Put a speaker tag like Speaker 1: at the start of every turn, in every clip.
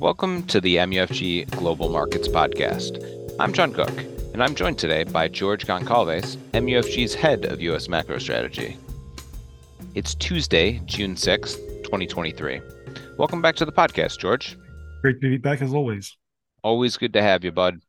Speaker 1: Welcome to the MUFG Global Markets Podcast. I'm John Cook, and I'm joined today by George Goncalves, MUFG's head of U.S. macro strategy. It's Tuesday, June 6th, 2023. Welcome back to the podcast, George.
Speaker 2: Great to be back as always.
Speaker 1: Always good to have you, bud.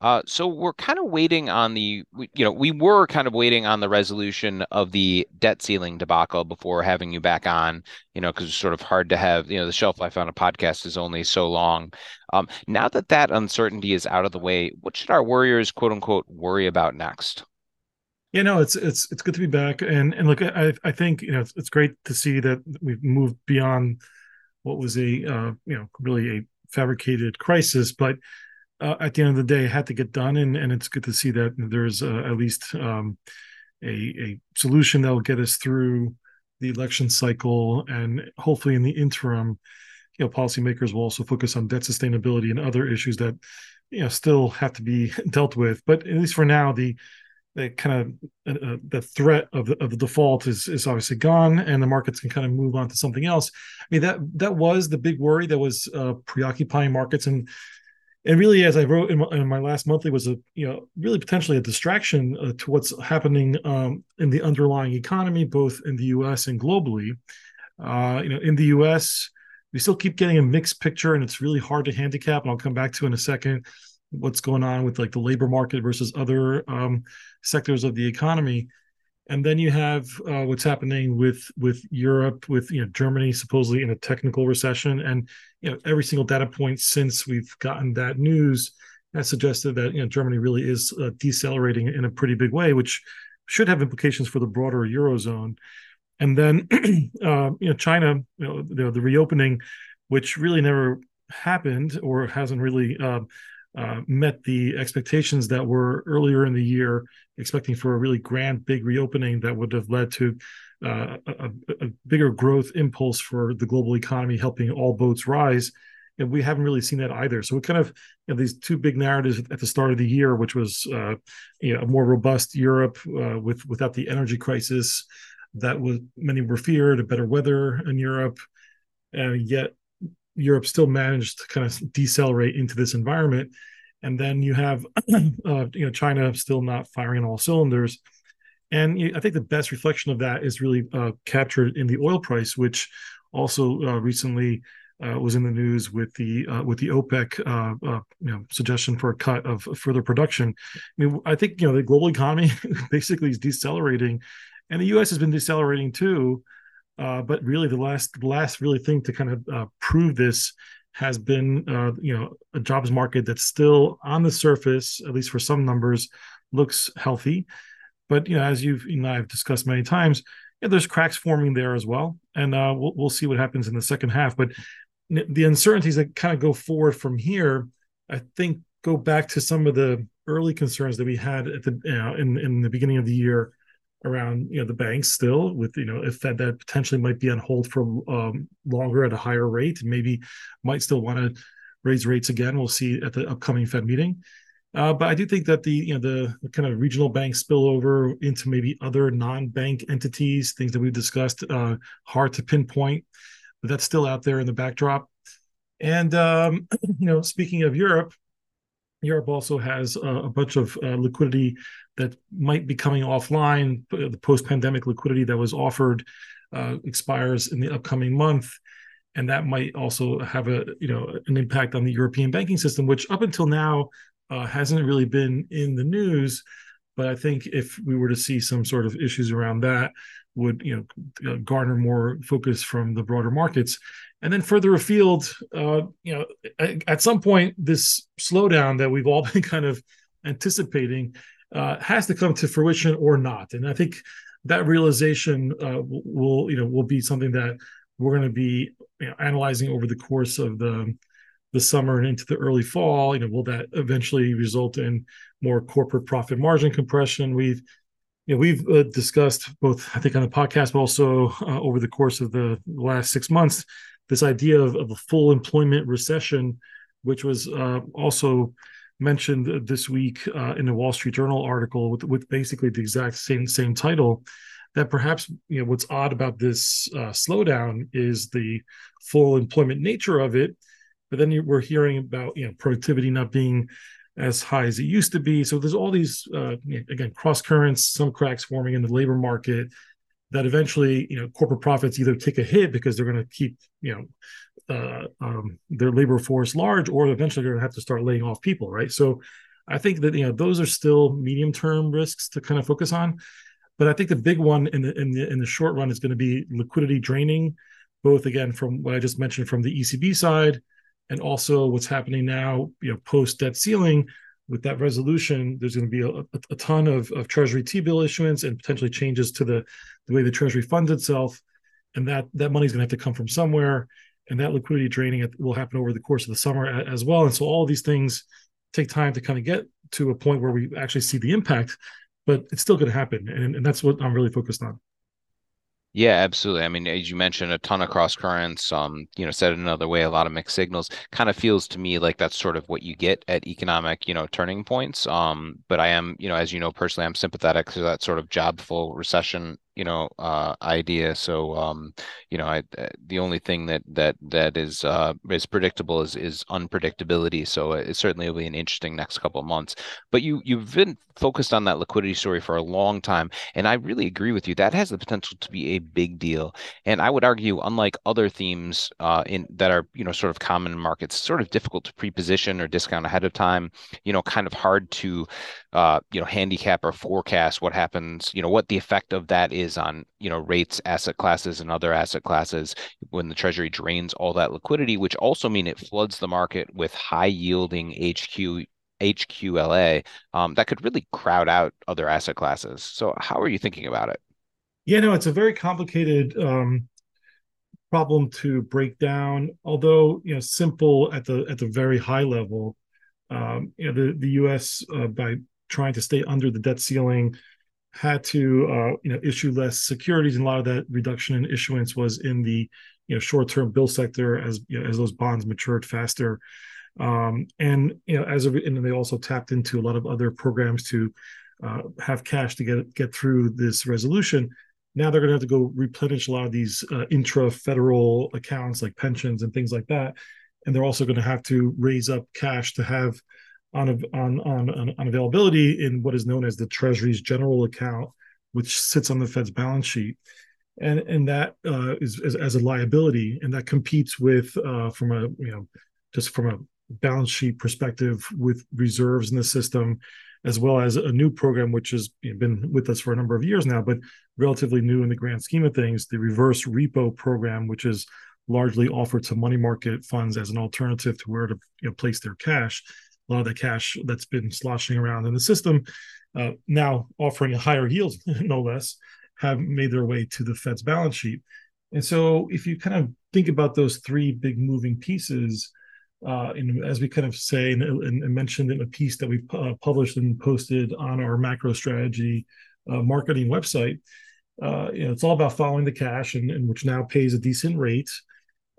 Speaker 1: Uh, so we're kind of waiting on the, you know, we were kind of waiting on the resolution of the debt ceiling debacle before having you back on, you know, because it's sort of hard to have, you know, the shelf life on a podcast is only so long. Um, now that that uncertainty is out of the way, what should our warriors, quote unquote, worry about next?
Speaker 2: Yeah, no, it's it's it's good to be back, and and look, I I think you know it's, it's great to see that we've moved beyond what was a uh, you know really a fabricated crisis, but uh, at the end of the day had to get done, and and it's good to see that there's uh, at least um, a a solution that will get us through the election cycle, and hopefully in the interim, you know, policymakers will also focus on debt sustainability and other issues that you know still have to be dealt with. But at least for now, the the kind of uh, uh, the threat of the, of the default is is obviously gone, and the markets can kind of move on to something else. I mean that that was the big worry that was uh, preoccupying markets, and and really, as I wrote in my, in my, last monthly, was a you know really potentially a distraction uh, to what's happening um, in the underlying economy, both in the U.S. and globally. Uh, you know, in the U.S., we still keep getting a mixed picture, and it's really hard to handicap. And I'll come back to in a second what's going on with like the labor market versus other um, sectors of the economy and then you have uh, what's happening with with Europe, with you know Germany supposedly in a technical recession, and you know every single data point since we've gotten that news has suggested that you know Germany really is uh, decelerating in a pretty big way, which should have implications for the broader eurozone. And then uh, you know China, you know the, the, reopening, which really never happened or hasn't really uh, met the expectations that were earlier in the year, expecting for a really grand, big reopening that would have led to uh, a, a, bigger growth impulse for the global economy, helping all boats rise. And we haven't really seen that either. So we kind of you know, these two big narratives at the start of the year, which was uh, you know, a more robust Europe uh, with without the energy crisis that was many were feared, a better weather in Europe, and yet Europe still managed to kind of decelerate into this environment. And then you have, uh, you know, China still not firing on all cylinders. And I think the best reflection of that is really uh, captured in the oil price, which also uh, recently uh, was in the news with the uh, with the OPEC uh, you know suggestion for a cut of further production. I mean, I think you know the global economy basically is decelerating, and the U.S. has been decelerating too. Uh, but really, the last last really thing to kind of uh, prove this has been, uh, you know, a jobs market that's still on the surface, at least for some numbers, looks healthy. But you know, as you've you know, I've discussed many times, yeah, there's cracks forming there as well, and uh, we'll we'll see what happens in the second half. But the uncertainties that kind of go forward from here, I think, go back to some of the early concerns that we had at the you know, in in the beginning of the year around you know the banks still with you know if Fed that potentially might be on hold for um, longer at a higher rate maybe might still want to raise rates again. We'll see at the upcoming Fed meeting. Uh, but I do think that the you know the, kind of regional bank spillover into maybe other non-bank entities things that we've discussed uh, hard to pinpoint but that's still out there in the backdrop. And um, you know speaking of Europe Europe also has uh, a bunch of uh, liquidity that might be coming offline. The post-pandemic liquidity that was offered uh, expires in the upcoming month, and that might also have a you know an impact on the European banking system, which up until now uh, hasn't really been in the news. But I think if we were to see some sort of issues around that, would you know uh, garner more focus from the broader markets. And then further afield, uh, you know, at, some point, this slowdown that we've all been kind of anticipating uh, has to come to fruition or not. And I think that realization uh, will, you know, will be something that we're going to be you know, analyzing over the course of the the summer and into the early fall. You know, will that eventually result in more corporate profit margin compression? We've know, we've uh, discussed both, I think, on the podcast, but also uh, over the course of the last six months, this idea of, of a full employment recession, which was uh, also mentioned this week uh, in the Wall Street Journal article with, with basically the exact same same title. That perhaps you know what's odd about this uh, slowdown is the full employment nature of it, but then we're hearing about you know productivity not being as high as it used to be. So there's all these uh, again cross currents, some cracks forming in the labor market that eventually you know corporate profits either take a hit because they're going to keep you know uh, um, their labor force large, or eventually they're going to have to start laying off people, right? So I think that you know those are still medium term risks to kind of focus on. But I think the big one in the in the in the short run is going to be liquidity draining, both again from what I just mentioned from the ECB side, and also what's happening now, you know, post debt ceiling. With that resolution, there's going to be a, a ton of, of Treasury T-bill issuance and potentially changes to the, the way the Treasury funds itself, and that that money is going to have to come from somewhere, and that liquidity draining will happen over the course of the summer as well. And so all these things take time to kind of get to a point where we actually see the impact, but it's still going to happen, and, and that's what I'm really focused on.
Speaker 1: Yeah, absolutely. I mean, as you mentioned, a ton of cross currents. Um, you know, said another way, a lot of mixed signals. Kind of feels to me like that's sort of what you get at economic, you know, turning points. Um, but I am, you know, as you know personally, I'm sympathetic to that sort of jobful recession you know uh, idea. So um, you know, I, uh, the only thing that that that is uh, is predictable is is unpredictability. So it certainly will be an interesting next couple of months. But you you've been focused on that liquidity story for a long time, and I really agree with you. That has the potential to be a big deal. And I would argue, unlike other themes uh, in that are you know sort of common in markets, sort of difficult to pre-position or discount ahead of time. You know, kind of hard to uh, you know handicap or forecast what happens. You know what the effect of that is is on you know rates asset classes and other asset classes when the treasury drains all that liquidity which also mean it floods the market with high yielding hq hqla um, that could really crowd out other asset classes. So how are you thinking about it?
Speaker 2: Yeah no it's a very complicated um, problem to break down although you know simple at the at the very high level. Um, you know the the us uh, by trying to stay under the debt ceiling had to uh, you know issue less securities, and a lot of that reduction in issuance was in the you know short-term bill sector as you know, as those bonds matured faster. Um, and you know as a, and they also tapped into a lot of other programs to uh, have cash to get get through this resolution. Now they're going to have to go replenish a lot of these uh, intra-federal accounts like pensions and things like that, and they're also going to have to raise up cash to have on, on, on, on availability in what is known as the Treasury's general account, which sits on the Fed's balance sheet. And, and that uh, is, is as a liability, and that competes with uh, from a you know just from a balance sheet perspective with reserves in the system, as well as a new program which has been with us for a number of years now, but relatively new in the grand scheme of things, the reverse repo program, which is largely offered to money market funds as an alternative to where to you know, place their cash a lot of the cash that's been sloshing around in the system, uh, now offering a higher yield, no less, have made their way to the Fed's balance sheet. And so, if you kind of think about those three big moving pieces, uh, and as we kind of say and, and mentioned in a piece that we uh, published and posted on our macro strategy uh, marketing website, uh, you know, it's all about following the cash, and, and which now pays a decent rate.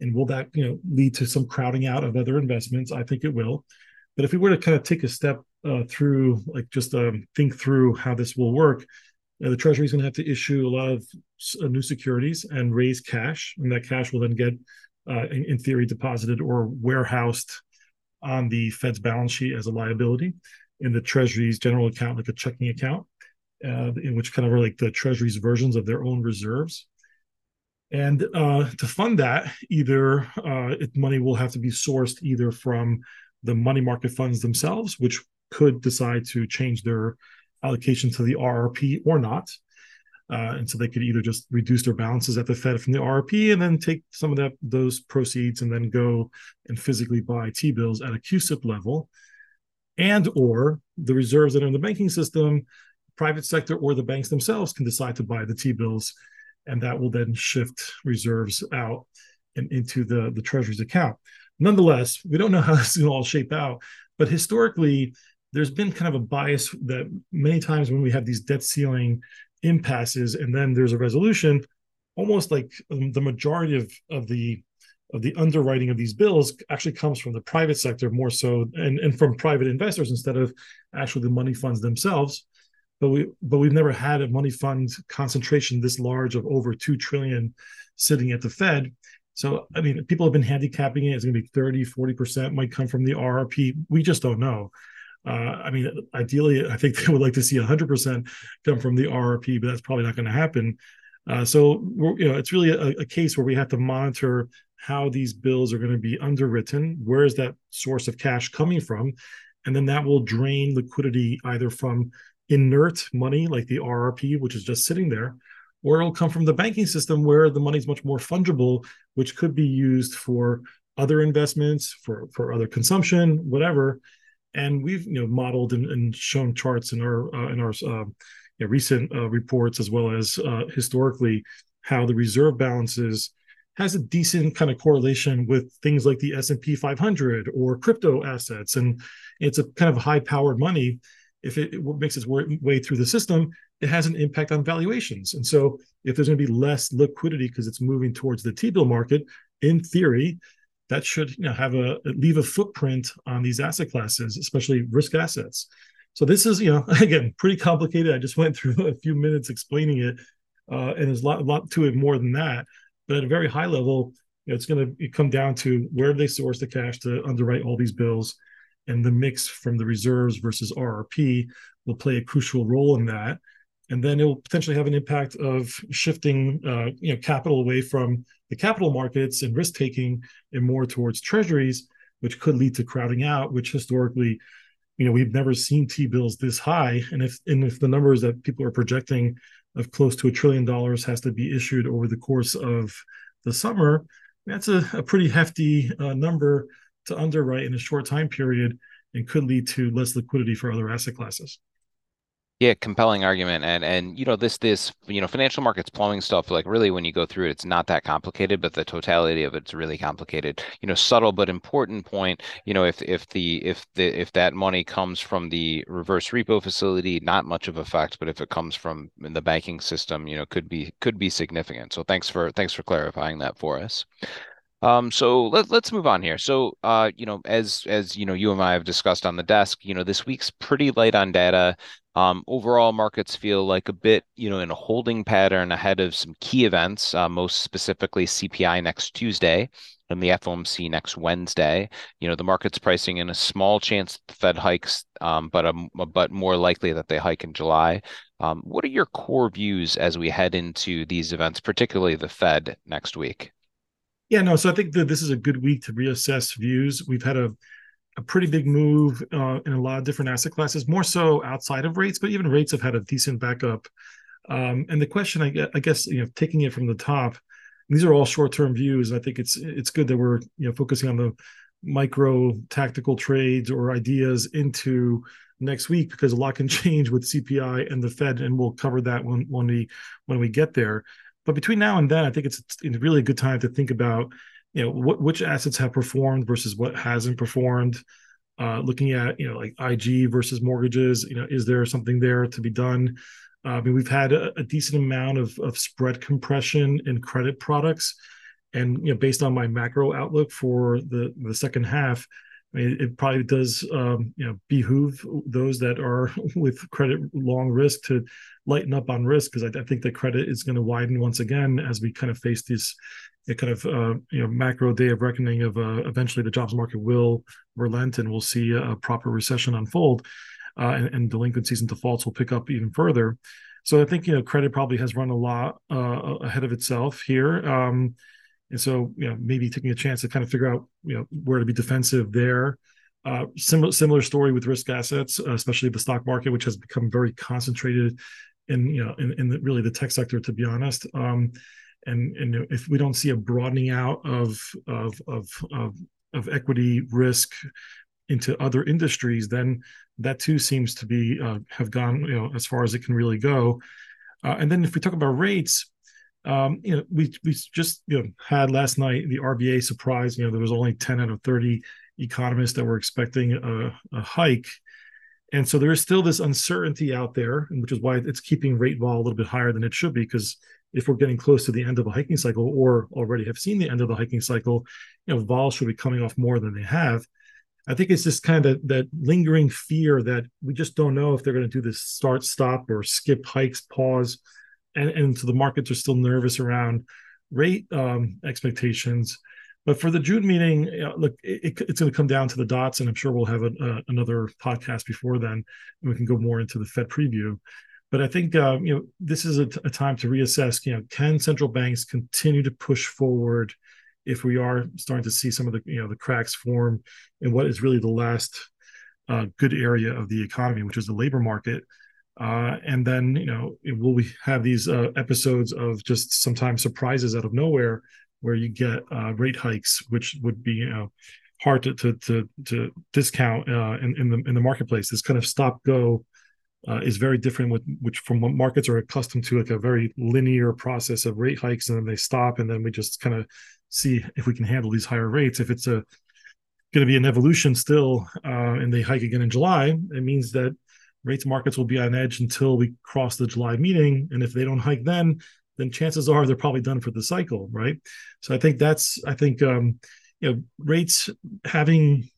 Speaker 2: And will that you know lead to some crowding out of other investments? I think it will. But if we were to kind of take a step uh, through, like just um, think through how this will work, uh, the Treasury is going to have to issue a lot of uh, new securities and raise cash, and that cash will then get, uh, in, in, theory, deposited or warehoused on the Fed's balance sheet as a liability in the Treasury's general account, like a checking account, uh, in which kind of are like the Treasury's versions of their own reserves. And uh, to fund that, either money will have to be sourced either from the money market funds themselves, which could decide to change their allocation to the RRP or not. Uh, and so they could either just reduce their balances at the Fed from the RRP and then take some of that those proceeds and then go and physically buy T bills at a CUSIP level, and or the reserves that are in the banking system, private sector or the banks themselves can decide to buy the T bills, and that will then shift reserves out and into the the Treasury's account nonetheless, we don't know how this to all shape out. But historically, there's been kind of a bias that many times when we have these debt ceiling impasses and then there's a resolution, almost like um, the majority of, of the of the underwriting of these bills actually comes from the private sector more so and, and from private investors instead of actually the money funds themselves but we but we've never had a money fund concentration this large of over 2 trillion sitting at the fed So, I mean, people have been handicapping it. It's going to be 30, 40% might come from the RRP. We just don't know. Uh, I mean, ideally, I think they would like to see 100% come from the RRP, but that's probably not going to happen. Uh, so, you know, it's really a, a, case where we have to monitor how these bills are going to be underwritten. Where is that source of cash coming from? And then that will drain liquidity either from inert money like the RRP, which is just sitting there, or it'll come from the banking system where the money is much more fungible, which could be used for other investments, for for other consumption, whatever. And we've you know modeled and, and shown charts in our uh, in our uh, you know, recent uh, reports as well as uh, historically how the reserve balances has a decent kind of correlation with things like the S&P 500 or crypto assets and it's a kind of high powered money if it, it, makes its way through the system it has an impact on valuations and so if there's going to be less liquidity because it's moving towards the t-bill market in theory that should you know have a leave a footprint on these asset classes especially risk assets so this is, you know, again, pretty complicated. I just went through a few minutes explaining it, uh, and there's a lot, a lot to it more than that. But at a very high level, you know, it's going to come down to where they source the cash to underwrite all these bills, and the mix from the reserves versus RRP will play a crucial role in that. And then it will potentially have an impact of shifting, uh, you know, capital away from the capital markets and risk taking, and more towards treasuries, which could lead to crowding out, which historically you know we've never seen t-bills this high. And if and if the numbers that people are projecting of close to a trillion dollars has to be issued over the course of the summer that's a, a pretty hefty uh, number to underwrite in a short time period and could lead to less liquidity for other asset classes
Speaker 1: yeah, compelling argument, and and you know this this you know financial markets plumbing stuff like really when you go through it, it's not that complicated, but the totality of it's really complicated. You know, subtle but important point. You know, if if the if the if that money comes from the reverse repo facility, not much of effect, but if it comes from the banking system, you know, could be could be significant. So thanks for thanks for clarifying that for us. Um, so let, let's move on here. So, uh, you know, as as you know, you and I have discussed on the desk, you know, this week's pretty light on data. Um, overall, markets feel like a bit, you know, in a holding pattern ahead of some key events, uh, most specifically CPI next Tuesday and the FOMC next Wednesday. You know, the market's pricing in a small chance the Fed hikes, um, but a, but more likely that they hike in July. Um, what are your core views as we head into these events, particularly the Fed next week?
Speaker 2: Yeah, no. So I think that this is a good week to reassess views. We've had a a pretty big move uh, in a lot of different asset classes, more so outside of rates, but even rates have had a decent backup. Um, and the question, I guess, I guess, you know, taking it from the top, these are all short-term views. I think it's it's good that we're you know focusing on the micro tactical trades or ideas into next week because a lot can change with CPI and the Fed, and we'll cover that when when we when we get there. But between now and then, I think it's, it's really a good time to think about you know what, which assets have performed versus what hasn't performed? Uh, looking at you know like ig versus mortgages you know is there something there to be done? Uh, i mean we've had a, a, decent amount of, of spread compression in credit products. And you know based on my macro outlook for the the second half I mean, it probably does, um, you know, behoove those that are with credit long risk to lighten up on risk because I, I, think the credit is going to widen once again as we kind of face this a kind of uh, you know macro day of reckoning of uh, eventually the jobs market will relent and we'll see a proper recession unfold uh, and, and, delinquencies and defaults will pick up even further. So i think you know credit probably has run a lot uh, ahead of itself here um, and so you know maybe taking a chance to kind of figure out you know where to be defensive there. Uh, similar similar story with risk assets especially the stock market which has become very concentrated in you know in, in the, really the tech sector to be honest. Um, and and if we don't see a broadening out of of of of, of equity risk into other industries, then that too seems to be uh, have gone you know as far as it can really go. Uh, and then if we talk about rates, um, you know we we just you know had last night the RBA surprise. You know there was only ten out of thirty economists that were expecting a, a hike. And so there is still this uncertainty out there, which is why it's keeping rate vol a little bit higher than it should be, because if we're getting close to the end of a hiking cycle or already have seen the end of the hiking cycle, you know, vol should be coming off more than they have. I think it's just kind of that lingering fear that we just don't know if they're going to do this start, stop, or skip hikes, pause. And, and so the markets are still nervous around rate um, expectations. But for the June meeting, look, it, it's going to come down to the dots, and I'm sure we'll have a, uh, another podcast before then, and we can go more into the Fed preview. But I think uh, you know this is a, a time to reassess. You know, can central banks continue to push forward if we are starting to see some of the you know the cracks form in what is really the last uh, good area of the economy, which is the labor market? Uh, and then you know will we have these uh, episodes of just sometimes surprises out of nowhere where you get uh, rate hikes, which would be you know hard to to to, to discount uh, in in the in the marketplace. This kind of stop go uh, is very different with which from what markets are accustomed to, like a very linear process of rate hikes, and then they stop, and then we just kind of see if we can handle these higher rates. If it's a going to be an evolution still, uh, and they hike again in July, it means that rates markets will be on edge until we cross the July meeting, and if they don't hike then, then chances are they're probably done for the cycle, right? So I think that's I think um, you know rates having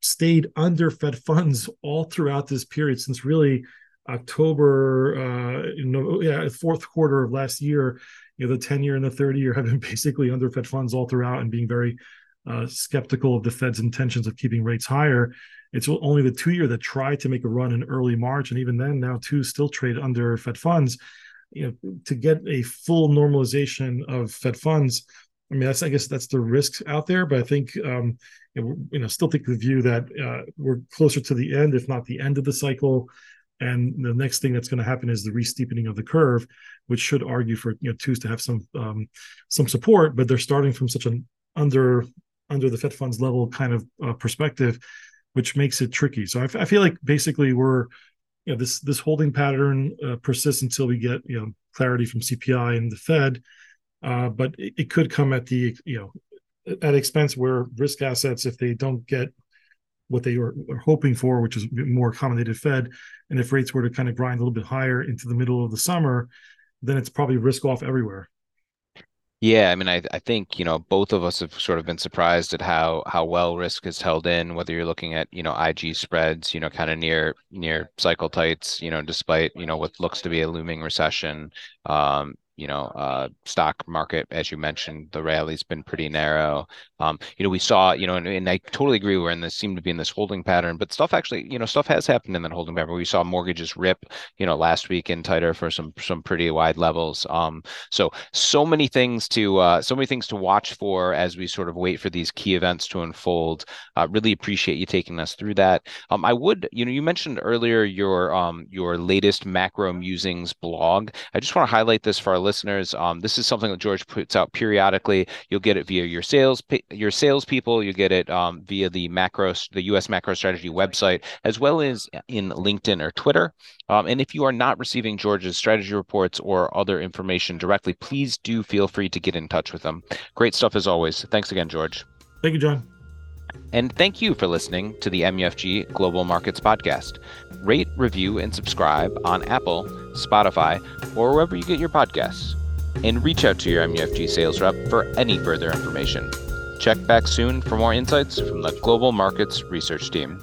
Speaker 2: stayed under Fed funds all throughout this period since really October, uh, yeah, fourth quarter of last year. You know, the ten year and the thirty year have been basically under Fed funds all throughout and being very uh, skeptical of the Fed's intentions of keeping rates higher. It's only the two year that tried to make a run in early March, and even then, now two still trade under Fed funds you know to get a full normalization of Fed funds. I mean, that's I guess that's the risk out there, but I think um, you know still take the view that uh, we're closer to the end, if not the end of the cycle. And the next thing that's going to happen is the re-steepening of the curve, which should argue for you know twos to have some um, some support, but they're starting from such an under under the Fed funds level kind of uh, perspective, which makes it tricky. So I, I feel like basically we're you know this this holding pattern uh, persists until we get you know clarity from CPI and the Fed, uh, but it, it, could come at the you know at expense where risk assets if they don't get what they were, were hoping for, which is more accommodated Fed, and if rates were to kind of grind a little bit higher into the middle of the summer, then it's probably risk off everywhere.
Speaker 1: Yeah, I mean, I I think you know both of us have sort of been surprised at how how well risk is held in. Whether you're looking at you know IG spreads, you know, kind of near near cycle tights, you know, despite you know what looks to be a looming recession. Um, you know, uh, stock market, as you mentioned, the rally's been pretty narrow. Um, you know, we saw, you know, and, and, I totally agree. We're in this, seem to be in this holding pattern, but stuff actually, you know, stuff has happened in that holding pattern. We saw mortgages rip, you know, last week in tighter for some some pretty wide levels. Um, so so many things to uh, so many things to watch for as we sort of wait for these key events to unfold. Uh, really appreciate you taking us through that. Um, I would, you know, you mentioned earlier your um your latest macro musings blog. I just want to highlight this for our listeners. Um, this is something that George puts out periodically. You'll get it via your sales your salespeople. You get it um, via the macro the U.S. Macro Strategy website as well as in LinkedIn or Twitter. Um, and if you are not receiving George's strategy reports or other information directly, please do feel free to get in touch with them. Great stuff as always. Thanks again, George.
Speaker 2: Thank you, John.
Speaker 1: And thank you for listening to the MUFG Global Markets Podcast. Rate, review, and subscribe on Apple, Spotify, or wherever you get your podcasts. And reach out to your MUFG sales rep for any further information. Check back soon for more insights from the Global Markets Research Team.